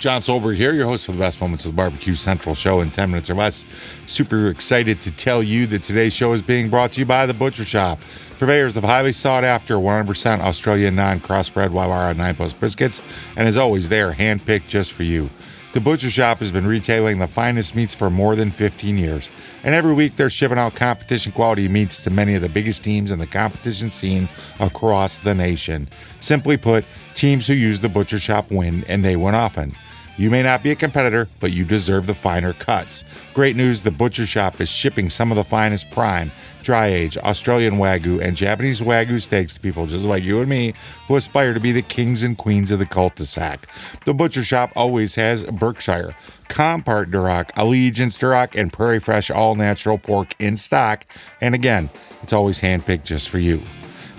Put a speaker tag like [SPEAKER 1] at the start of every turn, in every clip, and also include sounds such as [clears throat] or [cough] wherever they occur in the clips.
[SPEAKER 1] Jon Solberg here, your host for the best moments of the Barbecue Central show in 10 minutes or less. Super excited to tell you that today's show is being brought to you by The Butcher Shop, purveyors of highly sought after 100% Australian non crossbred Wylarah 9 Plus briskets. And as always, they are handpicked just for you. The Butcher Shop has been retailing the finest meats for more than 15 years, and every week they're shipping out competition quality meats to many of the biggest teams in the competition scene across the nation. Simply put, teams who use the Butcher Shop win, and they win often. You may not be a competitor, but you deserve the finer cuts. Great news the Butcher Shop is shipping some of the finest prime, dry age, Australian Wagyu, and Japanese Wagyu steaks to people just like you and me who aspire to be the kings and queens of the cul de sac. The Butcher Shop always has Berkshire, Compart Duroc, Allegiance Duroc, and Prairie Fresh all natural pork in stock. And again, it's always handpicked just for you.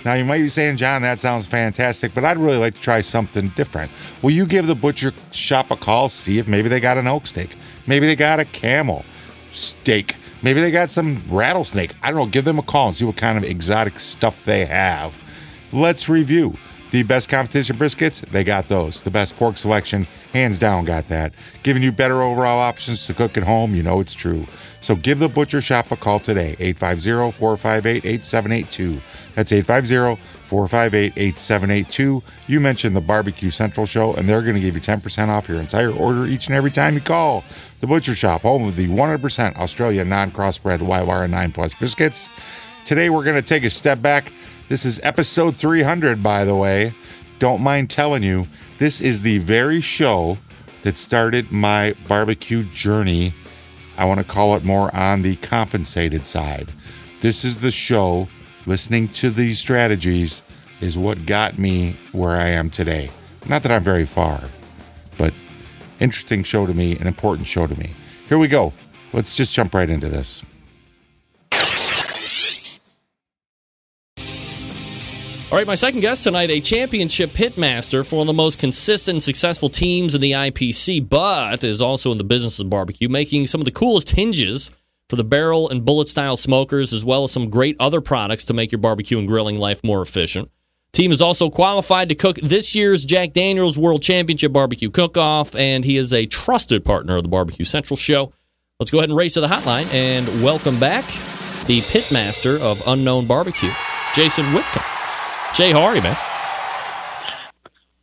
[SPEAKER 1] Now, you might be saying, Jon, that sounds fantastic, but I'd really like to try something different. Will you give the butcher shop a call, see if maybe they got an elk steak? Maybe they got a camel steak. Maybe they got some rattlesnake. I don't know. Give them a call and see what kind of exotic stuff they have. Let's review. The best competition briskets, they got those. The best pork selection, hands down, got that. Giving you better overall options to cook at home, you know it's true. So give the butcher shop a call today, 850 458 8782. That's 850 458 8782. You mentioned the Barbecue Central show, and they're going to give you 10% off your entire order each and every time you call. The Butcher Shop, home of the 100% Australia non crossbred Wylarah 9 Plus biscuits. Today, we're going to take a step back. This is episode 300, by the way. Don't mind telling you, this is the very show that started my barbecue journey. I want to call it more on the compensated side. This is the show listening to these strategies is what got me where I am today. Not that I'm very far, but interesting show to me, an important show to me. Here we go. Let's just jump right into this.
[SPEAKER 2] All right, my second guest tonight, a championship pitmaster for one of the most consistent and successful teams in the IPC, but is also in the business of barbecue, making some of the coolest hinges for the barrel and bullet style smokers, as well as some great other products to make your barbecue and grilling life more efficient. Team is also qualified to cook this year's Jack Daniels World Championship Barbecue Cook Off, and he is a trusted partner of the Barbecue Central Show. Let's go ahead and race to the hotline and welcome back the pitmaster of Unknown Barbecue, Jason Whitcomb. Jay, how are you, man?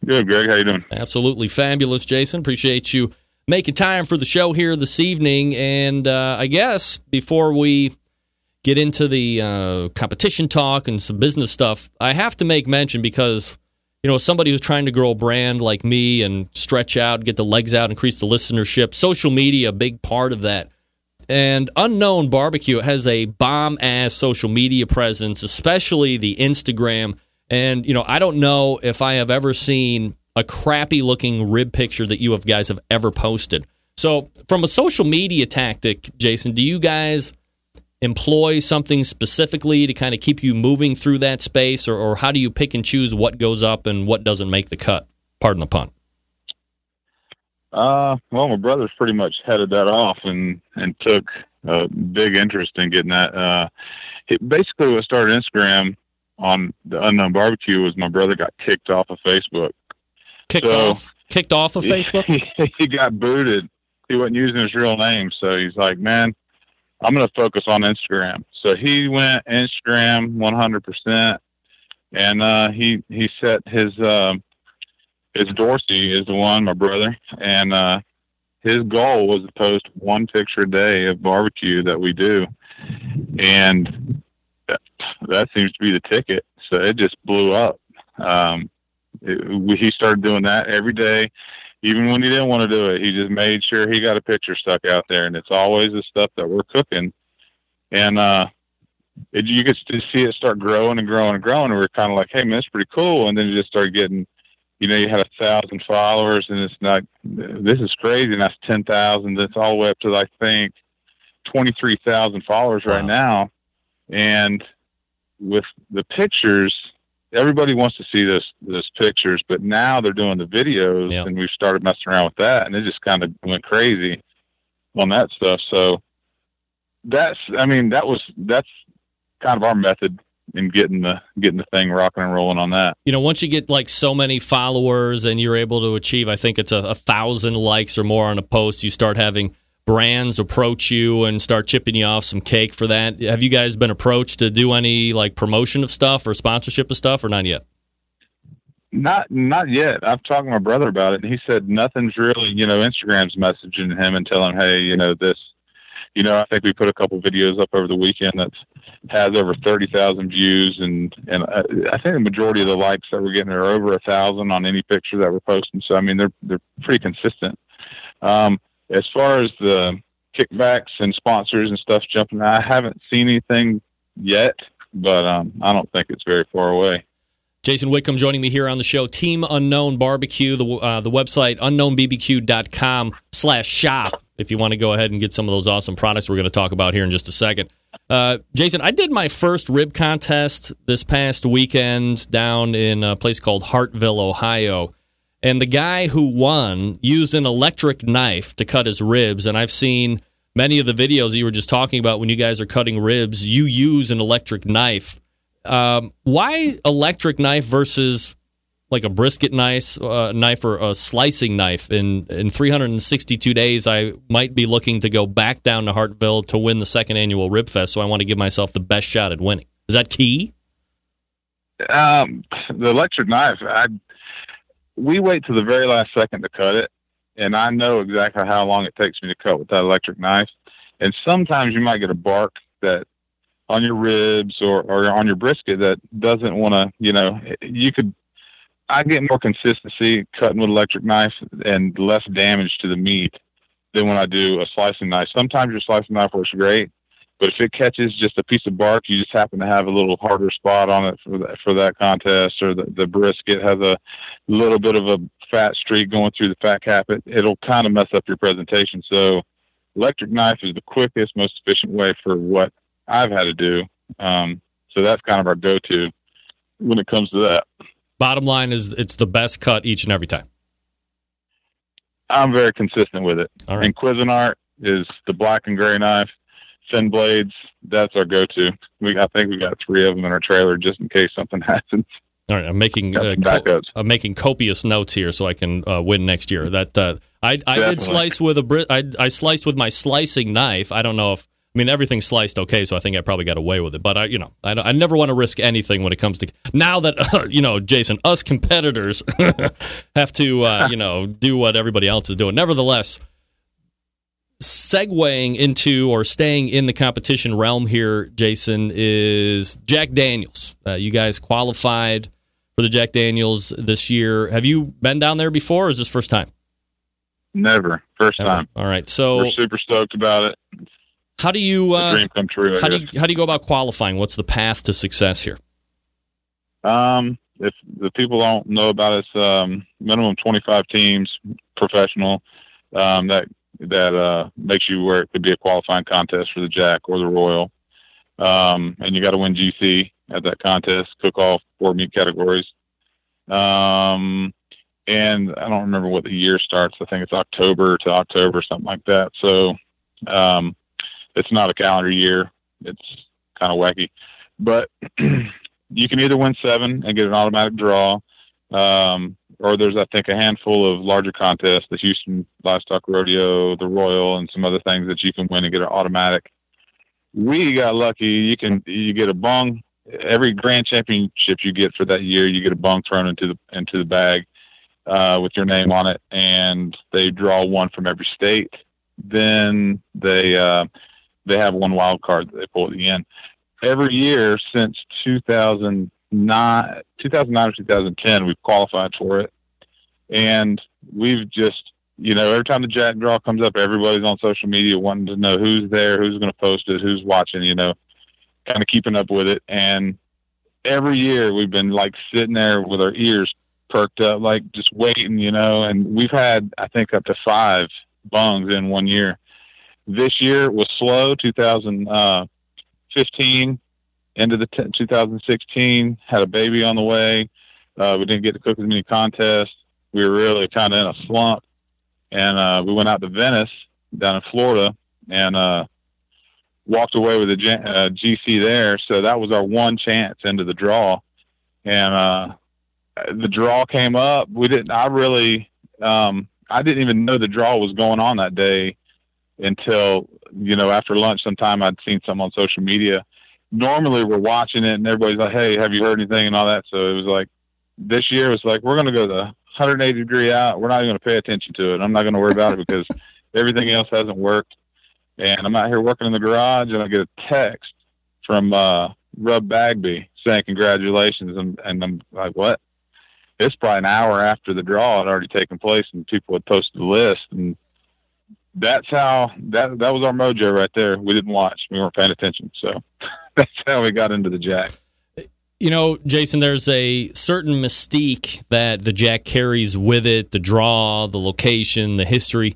[SPEAKER 3] Good, Greg. How you doing?
[SPEAKER 2] Absolutely fabulous, Jason. Appreciate you making time for the show here this evening. And uh, I guess before we get into the uh, competition talk and some business stuff, I have to make mention because you know somebody who's trying to grow a brand like me and stretch out, get the legs out, increase the listenership. Social media, a big part of that. And Unknown Barbecue has a bomb ass social media presence, especially the Instagram. And you know, I don't know if I have ever seen a crappy looking rib picture that you have guys have ever posted. So, from a social media tactic, Jason, do you guys employ something specifically to kind of keep you moving through that space, or, or how do you pick and choose what goes up and what doesn't make the cut? Pardon the pun.
[SPEAKER 3] Uh, well, my brother's pretty much headed that off and and took a big interest in getting that. Uh, basically what started Instagram on the unknown barbecue was my brother got kicked off of Facebook.
[SPEAKER 2] Kicked
[SPEAKER 3] So-
[SPEAKER 2] off, kicked off of Facebook. [laughs]
[SPEAKER 3] He, he got booted. He wasn't using his real name, so he's like, "Man, I'm going to focus on Instagram." So he went Instagram 100%, and uh, he he set his um, his Dorsey is the one, my brother, and uh, his goal was to post one picture a day of barbecue that we do, and that, seems to be the ticket. So it just blew up. Um, it, we, he started doing that every day, even when he didn't want to do it. He just made sure he got a picture stuck out there, and it's always the stuff that we're cooking. And uh, it, you could see it start growing and growing and growing. And we're kind of like, "Hey, man, that's pretty cool." And then you just started getting, you know, you had a thousand followers, and it's not. This is crazy. And that's ten thousand. That's all the way up to I think twenty three thousand followers right now, and with the pictures, everybody wants to see those those pictures, but now they're doing the videos,
[SPEAKER 2] Yeah.
[SPEAKER 3] and we've started messing around with that, and it just kind of went crazy on that stuff. So that's, I mean, that was that's kind of our method in getting the getting the thing rocking and rolling on that.
[SPEAKER 2] you know, once you get like so many followers and you're able to achieve, I think it's a, a thousand likes or more on a post, you start having brands approach you and start chipping you off some cake for that. Have you guys been approached to do any like promotion of stuff or sponsorship of stuff or not yet?
[SPEAKER 3] Not not yet. I've talked to my brother about it, and he said nothing's really. You know, Instagram's messaging him and telling him, hey, you know this. You know, I think we put a couple videos up over the weekend that has over thirty thousand views, and and I, I think the majority of the likes that we're getting are over a thousand on any picture that we're posting. So I mean, they're they're pretty consistent. Um, as far as the kickbacks and sponsors and stuff jumping, I haven't seen anything yet, but um, I don't think it's very far away.
[SPEAKER 2] Jason Whitcomb joining me here on the show. Team Unknown Barbecue, the uh, the website unknownbbq.com slash shop if you want to go ahead and get some of those awesome products we're going to talk about here in just a second. Uh, Jason, I did my first rib contest this past weekend down in a place called Hartville, Ohio. And the guy who won used an electric knife to cut his ribs. And I've seen many of the videos you were just talking about when you guys are cutting ribs, you use an electric knife um, why electric knife versus like a brisket knife, uh, knife or a slicing knife? In in 362 days, I might be looking to go back down to Hartville to win the second annual Rib Fest. So I want to give myself the best shot at winning. Is that key?
[SPEAKER 3] Um, the electric knife, I we wait to the very last second to cut it, and I know exactly how long it takes me to cut with that electric knife. And sometimes you might get a bark that on your ribs or, or on your brisket that doesn't want to, you know, you could. I get more consistency cutting with electric knife and less damage to the meat than when I do a slicing knife. Sometimes your slicing knife works great, but if it catches just a piece of bark, you just happen to have a little harder spot on it for that, for that contest, or the, the brisket has a little bit of a fat streak going through the fat cap, it, it'll kind of mess up your presentation. So, electric knife is the quickest, most efficient way for what I've had to do. Um, so that's kind of our go-to when it comes to that.
[SPEAKER 2] Bottom line is it's the best cut each and every time.
[SPEAKER 3] I'm very consistent with it.
[SPEAKER 2] All right.
[SPEAKER 3] And Cuisinart is the black and gray knife, thin blades. That's our go-to. We, I think we got three of them in our trailer just in case something [laughs] happens.
[SPEAKER 2] All right, I'm making uh, co-. I'm making copious notes here so I can uh, win next year. That uh, I I did slice with a bri- I, I sliced with my slicing knife. I don't know if I mean everything sliced okay, so I think I probably got away with it. But I you know I, I never want to risk anything when it comes to now that [laughs] you know Jason us competitors [laughs] have to uh, you know do what everybody else is doing. Nevertheless, segueing into or staying in the competition realm here, Jason, is Jack Daniels. Uh, you guys qualified for the Jack Daniels this year. Have you been down there before, or is this first time?
[SPEAKER 3] Never. First time.
[SPEAKER 2] All right. So,
[SPEAKER 3] We're super stoked about it.
[SPEAKER 2] how do you uh,
[SPEAKER 3] dream come true.
[SPEAKER 2] How do you how do you go about qualifying? What's the path to success here?
[SPEAKER 3] Um, if the people don't know about us, um, minimum 25 teams, professional, um, that, that, uh, makes you where it could be a qualifying contest for the Jack or the Royal. Um, and you got to win GC at that contest, cook off four meat categories. Um, and I don't remember what the year starts. I think it's October to October, something like that. So, um, it's not a calendar year. It's kind of wacky, but [clears throat] you can either win seven and get an automatic draw, um, or there's I think a handful of larger contests, the Houston Livestock Rodeo, the Royal, and some other things that you can win and get an automatic. We got lucky. You can you get a bung every grand championship you get for that year. You get a bung thrown into the into the bag uh, with your name on it, and they draw one from every state. Then they uh, they have one wild card that they pull at the end every year since 2009, 2009 or 2010, we've qualified for it. And we've just, you know, every time the Jack Draw comes up, everybody's on social media wanting to know who's there, who's going to post it, who's watching, you know, kind of keeping up with it. And every year we've been like sitting there with our ears perked up, like just waiting, you know, and we've had, I think, up to five bungs in one year this year was slow. 2015 uh, into the t- 2016 had a baby on the way. Uh, we didn't get to cook as many contests. We were really kind of in a slump, and uh, we went out to Venice down in Florida and uh, walked away with a G- uh, GC there. So that was our one chance into the draw, and uh, the draw came up. We didn't. I really. Um, I didn't even know the draw was going on that day until you know after lunch. Sometime I'd seen some on social media. Normally we're watching it and everybody's like, "Hey, have you heard anything?" and all that. So it was like this year was like we're going to go the 180 degree out. We're not even going to pay attention to it. I'm not going to worry about it because [laughs] everything else hasn't worked. And I'm out here working in the garage, and I get a text from uh, Rub Bagby saying congratulations, and, and I'm like, what? It's probably an hour after the draw had already taken place, and people had posted the list, and that's how that that was our mojo right there. We didn't watch, we weren't paying attention, so [laughs] that's how we got into the jack.
[SPEAKER 2] You know, Jason, there's a certain mystique that the Jack carries with it the draw, the location, the history.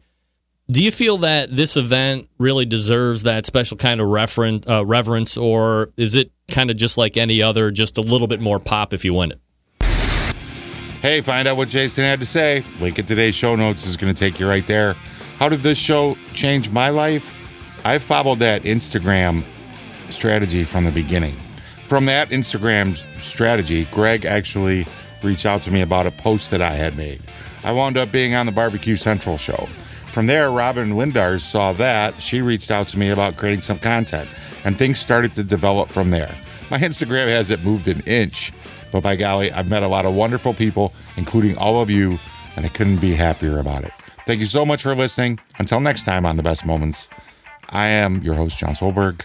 [SPEAKER 2] Do you feel that this event really deserves that special kind of referen- uh, reverence, or is it kind of just like any other, just a little bit more pop if you win it?
[SPEAKER 1] Hey, find out what Jason had to say. Link in today's show notes is going to take you right there. How did this show change my life? I followed that Instagram strategy from the beginning. From that Instagram strategy, Greg actually reached out to me about a post that I had made. I wound up being on the Barbecue Central show. From there, Robyn Lindars saw that. She reached out to me about creating some content, and things started to develop from there. My [laughs] Instagram hasn't moved an inch, but by golly, I've met a lot of wonderful people, including all of you, and I couldn't be happier about it. Thank you so much for listening. Until next time on The Best Moments, I am your host, Jon Solberg.